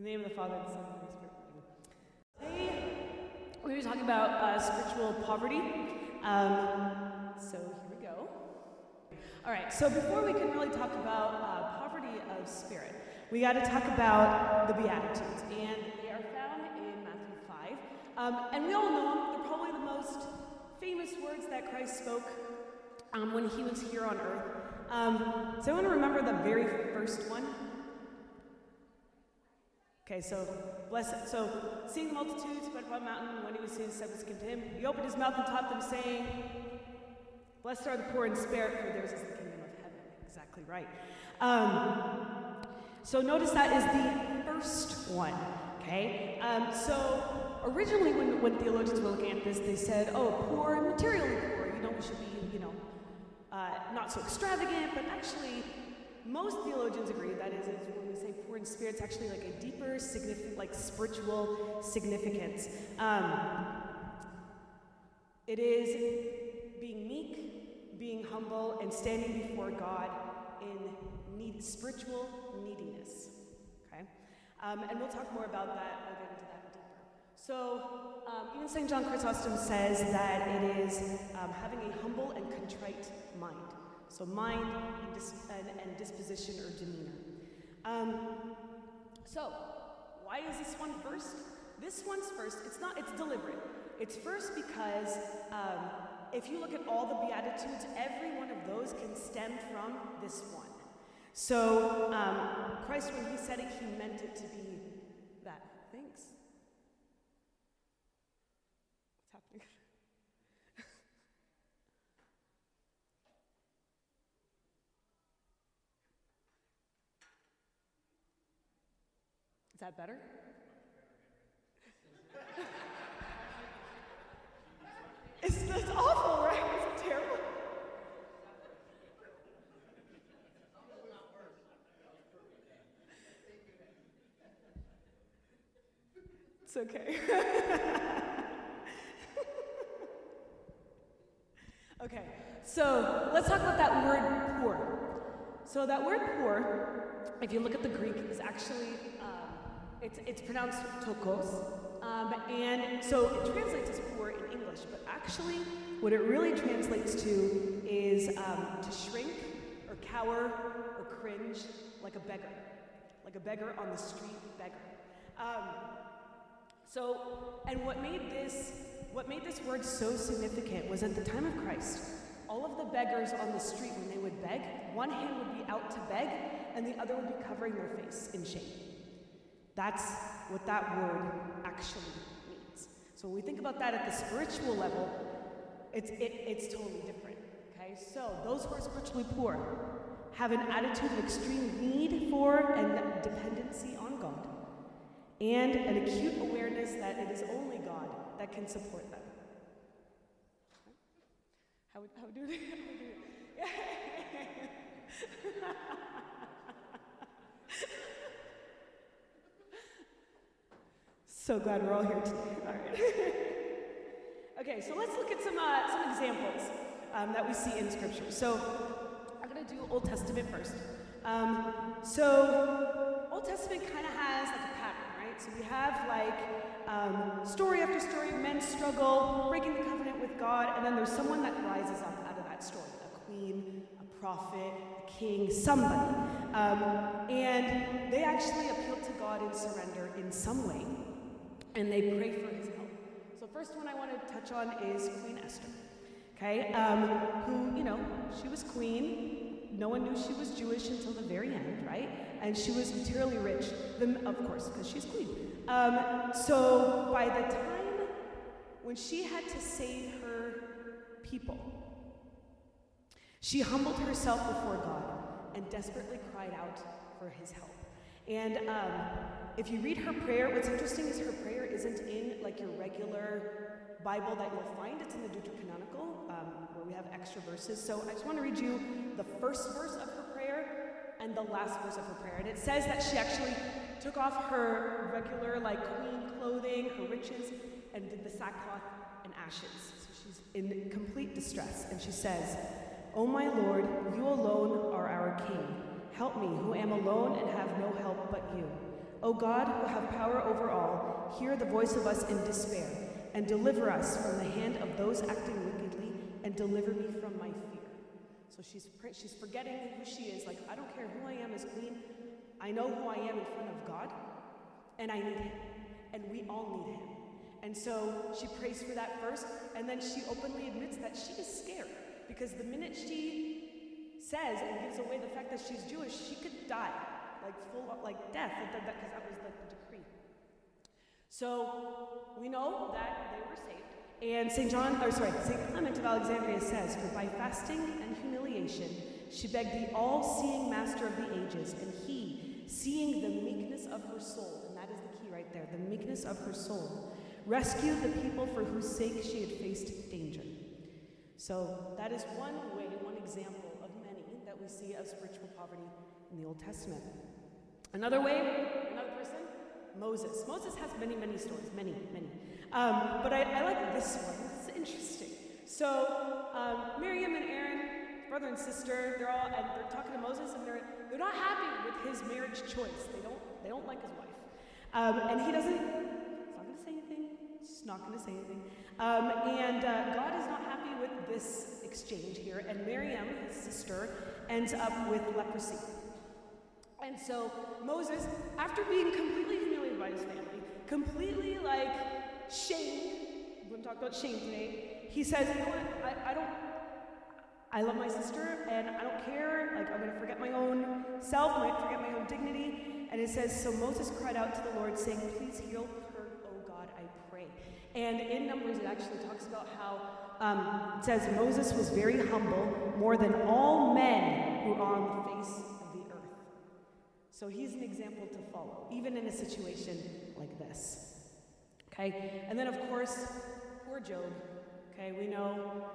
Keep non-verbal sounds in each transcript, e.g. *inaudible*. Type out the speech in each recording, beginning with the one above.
In the name of the Father, and the Son, and the Holy Spirit. Today, we were talking about uh, spiritual poverty. Um, so here we go. All right, so before we can really talk about uh, poverty of spirit, we got to talk about the Beatitudes. And they are found in Matthew 5. Um, and we all know them. They're probably the most famous words that Christ spoke um, when he was here on earth. Um, so I want to remember the very first one. Okay, so bless. So seeing the multitudes went a mountain when he was seated, said was to him. He opened his mouth and taught them, saying, "Blessed are the poor in spirit, for theirs is the kingdom of heaven." Exactly right. Um, so notice that is the first one. Okay. Um, so originally, when, when theologians were looking at this, they said, "Oh, poor and materially poor. You know, we should be, you know, uh, not so extravagant." But actually, most theologians agree that is, is when we say poor in spirit, it's actually like a deeper, significant, like spiritual significance. Um, it is being meek, being humble, and standing before God in need, spiritual neediness. Okay, um, and we'll talk more about that. We'll get into that deeper. So, um, even St. John Chrysostom says that it is um, having a humble and contrite mind. So, mind and, dis- and, and disposition or demeanor. Um, so, why is this one first? This one's first. It's not. It's deliberate. It's first because um, if you look at all the beatitudes, every one of those can stem from this one. So, um, Christ, when he said it, he meant it to be that. Thanks. What's happening? Is that better? *laughs* it's, it's awful, right? It's terrible. It's okay. *laughs* okay, so let's talk about that word poor. So that word poor, if you look at the Greek, is actually um, it's, it's pronounced tokos, um, and so it translates as poor in English, but actually, what it really translates to is um, to shrink or cower or cringe like a beggar, like a beggar on the street beggar. Um, so, and what made this what made this word so significant was at the time of Christ, all of the beggars on the street when they would beg, one hand would be out to beg, and the other would be covering their face in shame. That's what that word actually means. So when we think about that at the spiritual level, it's, it, it's totally different. Okay, so those who are spiritually poor have an attitude of extreme need for and dependency on God, and an acute awareness that it is only God that can support them. How, would, how would do they? How do they? *laughs* so glad we're all here today. *laughs* All right. okay, so let's look at some uh, some examples um, that we see in Scripture. So I'm going to do Old Testament first. Um, so Old Testament kind of has like a pattern, right? So we have like um, story after story, men struggle, breaking the covenant with God, and then there's someone that rises up out of that story a queen, a prophet, a king, somebody. Um, and they actually appeal to God in surrender in some way, and they pray for his help. So, first one I want to touch on is Queen Esther. Okay, um, who, you know, she was queen. No one knew she was Jewish until the very end, right? And she was materially rich, the, of course, because she's queen. Um, so by the time when she had to save her people, she humbled herself before God and desperately cried out for his help. And um, if you read her prayer, what's interesting is her prayer isn't in like your regular Bible that you'll find. It's in the Deuterocanonical, um, where we have extra verses. So I just want to read you the first verse of her prayer and the last verse of her prayer. And it says that she actually took off her regular, like, queen clothing, her riches, and did the sackcloth and ashes. So she's in complete distress. And she says, O my Lord, you alone are our King. Help me, who am alone and have no help but you. O God, who have power over all, hear the voice of us in despair, and deliver us from the hand of those acting wickedly, and deliver me from my fear. So she's, she's forgetting who she is. Like, I don't care who I am as queen, I know who I am in front of God, and I need Him. And we all need Him. And so she prays for that first, and then she openly admits that she is scared because the minute she says and gives away the fact that she's Jewish, she could die, like full, like death, because that, was the decree. So we know that they were saved. And St. John, or sorry, St. Clement of Alexandria says, For by fasting and humiliation she begged the all seeing Master of the ages, and he, seeing the meekness of her soul, and that is the key right there, the meekness of her soul, rescued the people for whose sake she had faced danger. So that is one way, one example of many that we see of spiritual poverty in the Old Testament. Another way, another person, Moses. Moses has many, many stories, many, many. Um, but I, I, like this one. Is interesting. So um, Miriam and Aaron, brother and sister, they're all and they're talking to Moses, and they're they're not happy with his marriage choice. They don't they don't like his wife, um, and he doesn't. He's not going to say anything. He's not going to say anything. Um, and uh, God is not happy with this exchange here, and Miriam, his sister, ends up with leprosy. And so Moses, after being completely humiliated by his family, completely like shamed, we're going to talk about shame today, he says, you know what, I, I don't, I love my sister and I don't care, like I'm going to forget my own self, I'm going to forget my own dignity. And it says, so Moses cried out to the Lord saying, please heal her, oh God, I pray. And in Numbers, it actually talks about how um, it says Moses was very humble, more than all men who are on the so he's an example to follow, even in a situation like this. Okay? And then, of course, poor Job. Okay? We know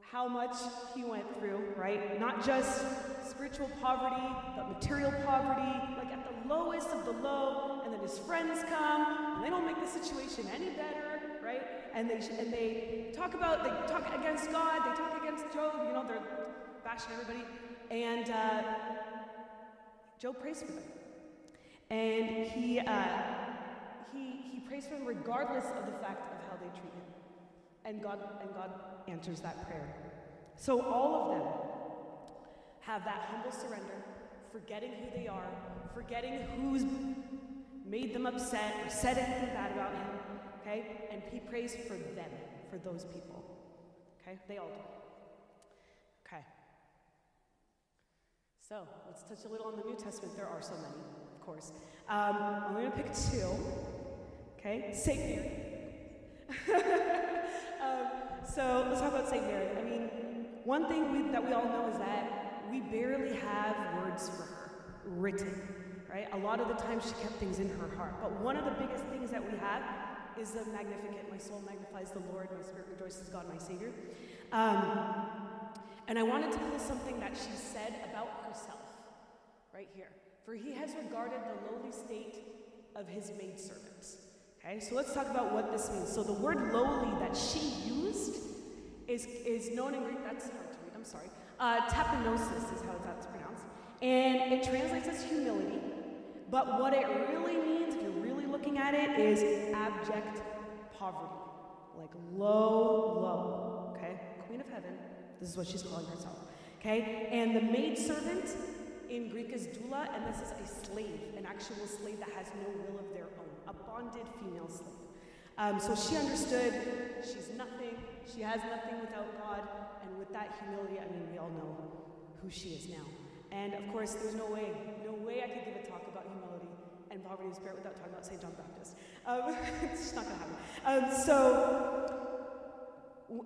how much he went through, right? Not just spiritual poverty, but material poverty, like at the lowest of the low, and then his friends come, and they don't make the situation any better, right? And they, and they talk about, they talk against God, they talk against Job, you know, they're bashing everybody. And uh, Job prays for them. And he, uh, he, he prays for them regardless of the fact of how they treat him. And God, and God answers that prayer. So all of them have that humble surrender, forgetting who they are, forgetting who's made them upset or said anything bad about him. Okay? And he prays for them, for those people. Okay? They all do. Okay. So let's touch a little on the New Testament. There are so many, of course. Um, I'm going to pick two. Okay, Saint Mary. *laughs* um, so let's talk about Saint Mary. I mean, one thing we, that we all know is that we barely have words for her written. Right? A lot of the time she kept things in her heart. But one of the biggest things that we have is the Magnificat. My soul magnifies the Lord. My spirit rejoices God, my Savior. Um, and I wanted to pull something that she said about herself right here. For he has regarded the lowly state of his maidservants. Okay, so let's talk about what this means. So the word lowly that she used is, is known in Greek, that's hard to read, I'm sorry. Uh, is how that's pronounced. And it translates as humility. But what it really means, if you're really looking at it, is abject poverty. Like low, low. Okay? Queen of heaven, this is what she's calling herself. Okay? And the maidservant in Greek is doula, and this is a slave, an actual slave that has no will of their own, a bonded female slave. Um, so she understood she's nothing, she has nothing without God, and with that humility, I mean, we all know who she is now. And of course, there's no way, no way I could give a talk about humility and poverty of spirit without talking about St. John Baptist. Um, *laughs* it's just not going to happen. Um, so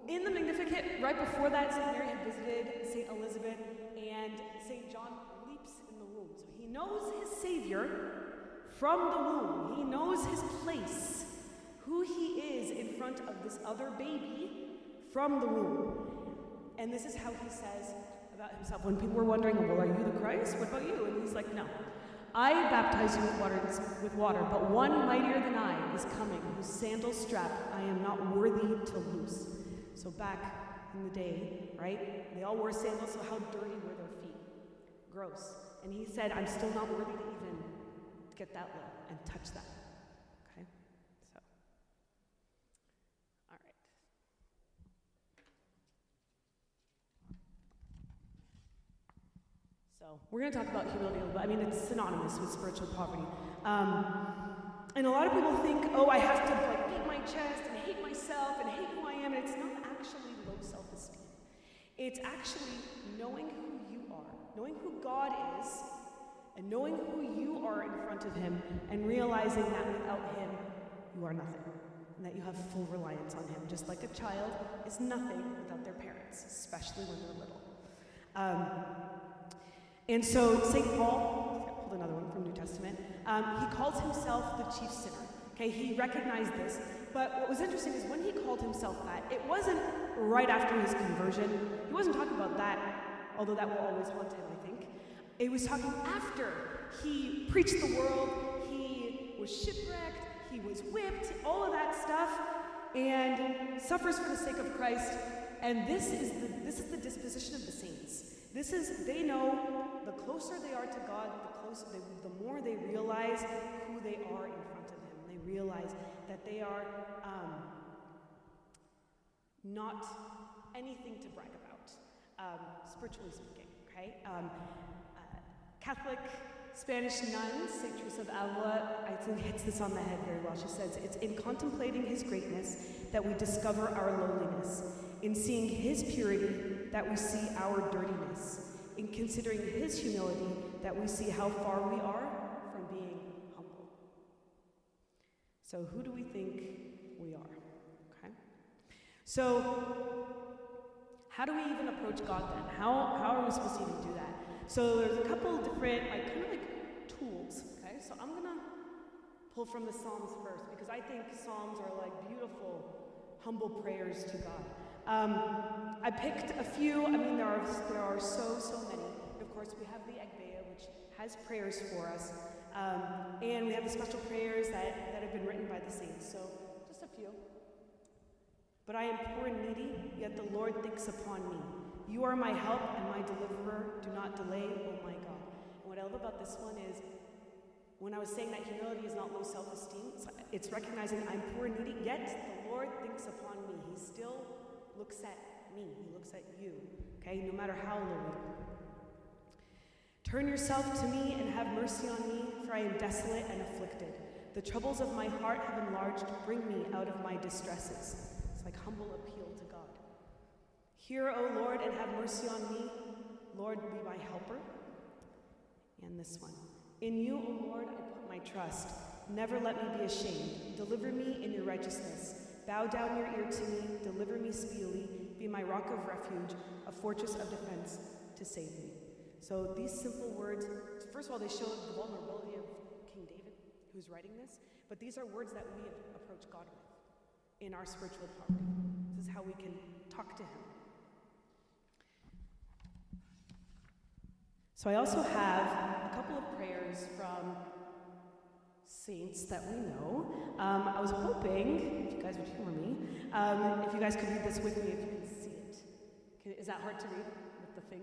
in the Magnificat, right before that, St. Mary had visited St. Elizabeth, and St. John leaps in the womb. So he knows his Savior from the womb. He knows his place, who he is in front of this other baby from the womb. And this is how he says about himself. When people were wondering, well, are you the Christ? What about you? And he's like, no. I baptize you with water, with water, but one mightier than I is coming, whose sandal strap I am not worthy to loose. So back in the day, right? They all wore sandals, so how dirty were their feet? Gross. And he said, I'm still not worthy to even get that low and touch that. Okay? So, all right. So, we're going to talk about humility a little bit. I mean, it's synonymous with spiritual poverty. Um, and a lot of people think, oh, I have to like beat my chest and hate myself and hate who I am. And it's not actually low self esteem. It's actually knowing who you are, knowing who God is, and knowing who you are in front of Him, and realizing that without Him, you are nothing. And that you have full reliance on Him, just like a child is nothing without their parents, especially when they're little. Um, and so St. Paul, I pulled another one from New Testament, um, he calls himself the chief sinner. Okay, he recognized this. But what was interesting is when he called himself that, it wasn't right after his conversion. He wasn't talking about that, although that will always haunt him, I think. It was talking after he preached the world, he was shipwrecked, he was whipped, all of that stuff, and suffers for the sake of Christ. And this is the, this is the disposition of the saints. This is, they know the closer they are to God, the closer, they, the more they realize who they are in front of Him. They realize that they are um, not anything to brag about, um, spiritually speaking. Okay, um, uh, Catholic Spanish nun, Saint Teresa of Avila, I think hits this on the head very well. She says, "It's in contemplating His greatness that we discover our lowliness." In seeing his purity, that we see our dirtiness. In considering his humility, that we see how far we are So, who do we think we are? Okay? So, how do we even approach God then? How, how are we supposed to even do that? So, there's a couple different, like, kind of like tools. Okay? So, I'm going to pull from the Psalms first because I think Psalms are like beautiful, humble prayers to God. Um, I picked a few. I mean, there are, there are so, so many. Of course, we have the Agpeya, which has prayers for us. Um, and we have the special prayers that, that have been written by the saints. So, just a few. But I am poor and needy, yet the Lord thinks upon me. You are my help and my deliverer. Do not delay, oh my God. And what I love about this one is when I was saying that humility is not low self esteem, it's recognizing I'm poor and needy, yet the Lord thinks upon me. He still looks at me, He looks at you, okay, no matter how low. Turn yourself to me and have mercy on me, for I am desolate and afflicted. The troubles of my heart have enlarged. Bring me out of my distresses. It's like humble appeal to God. Hear, O Lord, and have mercy on me. Lord, be my helper. And this one. In you, O Lord, I put my trust. Never let me be ashamed. Deliver me in your righteousness. Bow down your ear to me, deliver me speedily, be my rock of refuge, a fortress of defense to save me. So these simple words, first of all, they show the vulnerability of King David, who's writing this, but these are words that we approach God with in our spiritual poverty. This is how we can talk to Him. So I also have a couple of prayers from saints that we know. Um, I was hoping, if you guys would humor me, um, if you guys could read this with me, if you can see it. Can, is that hard to read with the thing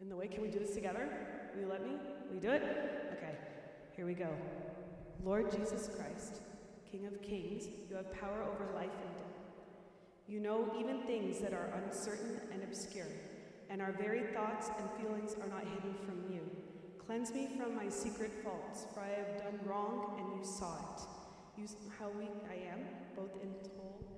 in the way? Can we do this together? Will you let me? Will you do it? Okay, here we go. Lord Jesus Christ, King of kings, you have power over life and death. You know even things that are uncertain and obscure, and our very thoughts and feelings are not hidden from you. Cleanse me from my secret faults, for I have done wrong and you saw it. You how weak I am, both in soul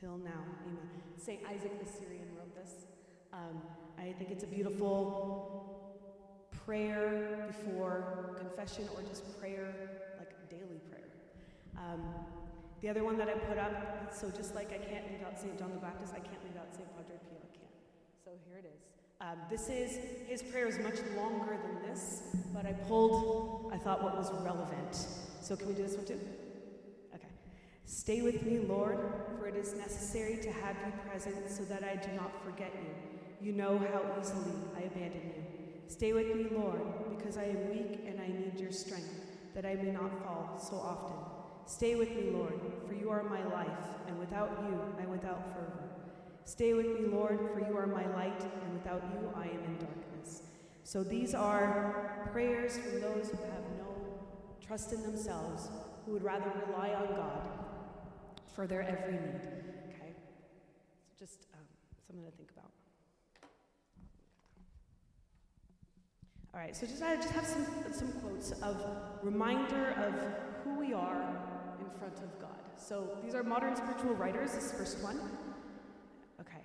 until now. Amen. St. Isaac the Syrian wrote this. Um, I think it's a beautiful prayer before confession or just prayer, like daily prayer. Um, the other one that I put up, so just like I can't leave out St. John the Baptist, I can't leave out St. Padre Pio, I can't. So here it is. Um, this is, his prayer is much longer than this, but I pulled, I thought, what was relevant. So can we do this one too? Stay with me, Lord, for it is necessary to have you present so that I do not forget you. You know how easily I abandon you. Stay with me, Lord, because I am weak and I need your strength. that I may not fall so often. Stay with me, Lord, for you are my life, and without you I am without fervor. Stay with me, Lord, for you are my light, and without you I am in darkness. So these are prayers from those who have no trust in themselves, who would rather rely on God for their every need. Okay? So just um, something to think about. All right, so just I just have some some quotes of reminder of who we are in front of God. So these are modern spiritual writers. This first one. Okay.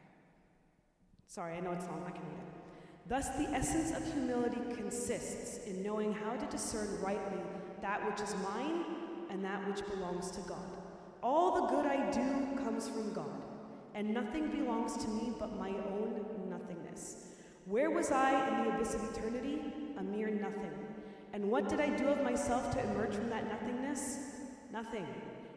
Sorry, I know it's long. I can read it. Thus, the essence of humility consists in knowing how to discern rightly that which is mine and that which belongs to God. All the good I do comes from God, and nothing belongs to me but my own nothingness. Where was I in the abyss of eternity? A mere nothing. And what did I do of myself to emerge from that nothingness? Nothing.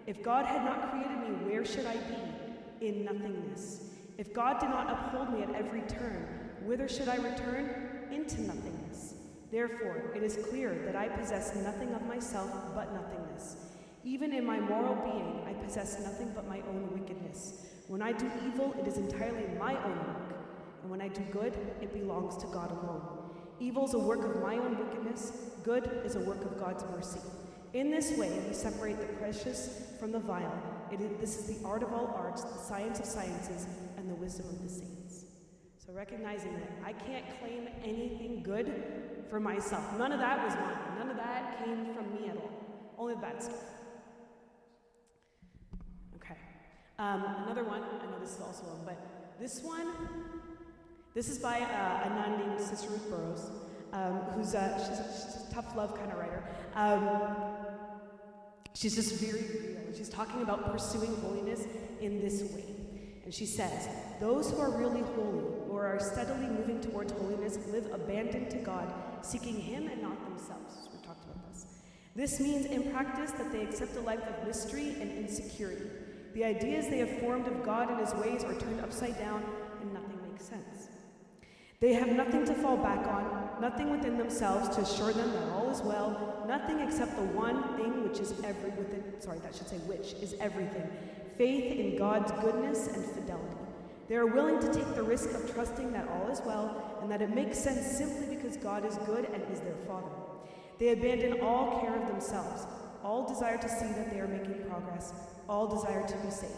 If God had not created me, where should I be? In nothingness. If God did not uphold me at every turn, whither should I return? Into nothingness. Therefore, it is clear that I possess nothing of myself but nothingness. Even in my moral being, I possess nothing but my own wickedness. When I do evil, it is entirely my own work and when I do good, it belongs to God alone. Evil is a work of my own wickedness, good is a work of God's mercy. In this way, we separate the precious from the vile. this is the art of all arts, the science of sciences, and the wisdom of the saints. So, recognizing that I can't claim anything good for myself. None of that was mine. None of that came from me at all. Only bad stuff. Okay. Um, another one, I know this is also one, but this one this is by uh, a nun named Sister Ruth Burrows, um, who's a, she's, a, she's a tough love kind of writer. Um, she's just very real. She's talking about pursuing holiness in this way. And she says, Those who are really holy, or are steadily moving towards holiness, live abandoned to God, seeking Him and not themselves. We talked about this. This means, in practice, that they accept a life of mystery and insecurity. The ideas they have formed of God and His ways are turned upside down, and nothing makes sense. They have nothing to fall back on, nothing within themselves to assure them that all is well, nothing except the one thing which is every within sorry, that should say which is everything. Faith in God's goodness and fidelity. They are willing to take the risk of trusting that all is well and that it makes sense simply because God is good and is their Father. They abandon all care of themselves, all desire to see that they are making progress, all desire to be safe.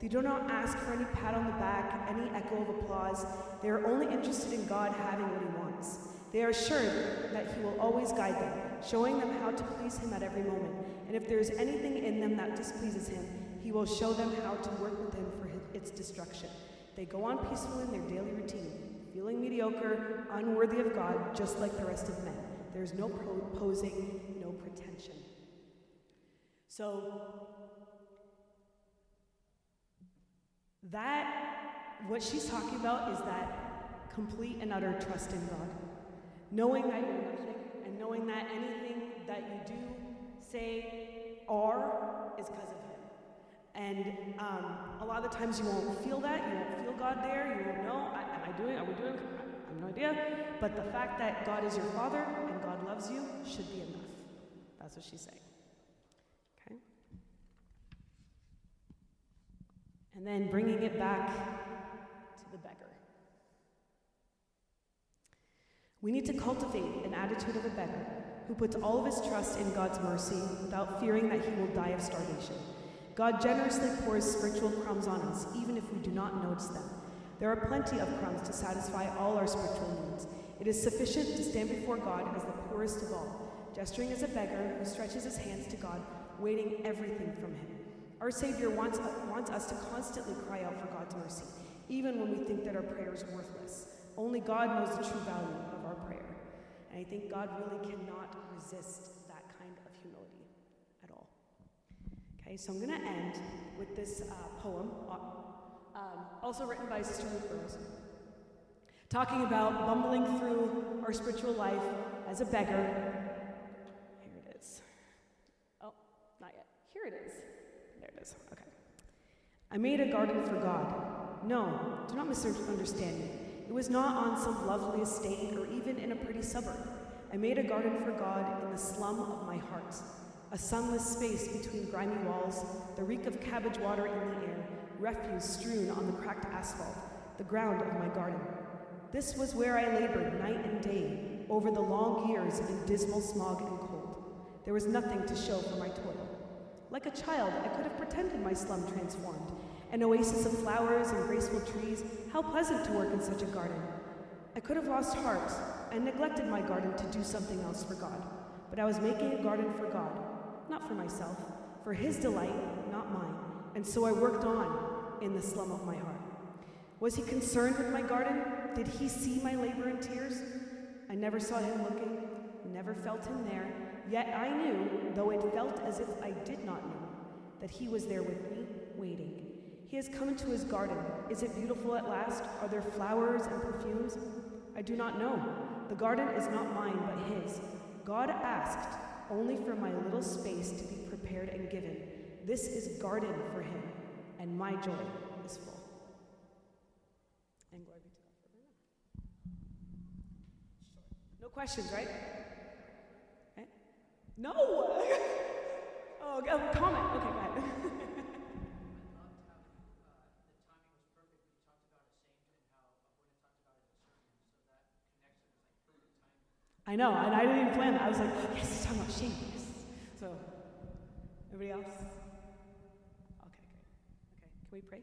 They do not ask for any pat on the back, any echo of applause. They are only interested in God having what He wants. They are assured that He will always guide them, showing them how to please Him at every moment. And if there is anything in them that displeases Him, He will show them how to work with Him for its destruction. They go on peacefully in their daily routine, feeling mediocre, unworthy of God, just like the rest of men. There is no posing, no pretension. So, That, what she's talking about is that complete and utter trust in God. Knowing that you're nothing and knowing that anything that you do, say, are is because of Him. And um, a lot of the times you won't feel that, you won't feel God there, you won't know, am I doing, are we doing, I have no idea. But the fact that God is your Father and God loves you should be enough. That's what she's saying. And then bringing it back to the beggar. We need to cultivate an attitude of a beggar who puts all of his trust in God's mercy without fearing that he will die of starvation. God generously pours spiritual crumbs on us, even if we do not notice them. There are plenty of crumbs to satisfy all our spiritual needs. It is sufficient to stand before God as the poorest of all, gesturing as a beggar who stretches his hands to God, waiting everything from him. Our Savior wants, wants us to constantly cry out for God's mercy, even when we think that our prayer is worthless. Only God knows the true value of our prayer. And I think God really cannot resist that kind of humility at all. Okay, so I'm going to end with this uh, poem, uh, um, also written by Sister Ruth Burrows, talking about bumbling through our spiritual life as a beggar. Here it is. Oh, not yet. Here it is. I made a garden for God. No, do not misunderstand me. It was not on some lovely estate or even in a pretty suburb. I made a garden for God in the slum of my heart, a sunless space between grimy walls, the reek of cabbage water in the air, refuse strewn on the cracked asphalt, the ground of my garden. This was where I labored night and day over the long years in dismal smog and cold. There was nothing to show for my toil. Like a child, I could have pretended my slum transformed, an oasis of flowers and graceful trees. How pleasant to work in such a garden. I could have lost heart and neglected my garden to do something else for God. But I was making a garden for God, not for myself, for His delight, not mine. And so I worked on in the slum of my heart. Was He concerned with my garden? Did He see my labor and tears? I never saw Him looking, never felt Him there. Yet I knew, though it felt as if I did not know, that He was there with me, waiting. He has come into His garden. Is it beautiful at last? Are there flowers and perfumes? I do not know. The garden is not mine, but His. God asked only for my little space to be prepared and given. This is garden for Him, and my joy is full. And glory be to God. No questions, right? Right? No! *laughs* oh, oh, comment. Okay, go ahead. *laughs* I know, and I didn't even plan that. I was like, yes, he's talking about shame. Yes. So, everybody else? Okay, great. Okay, can we pray?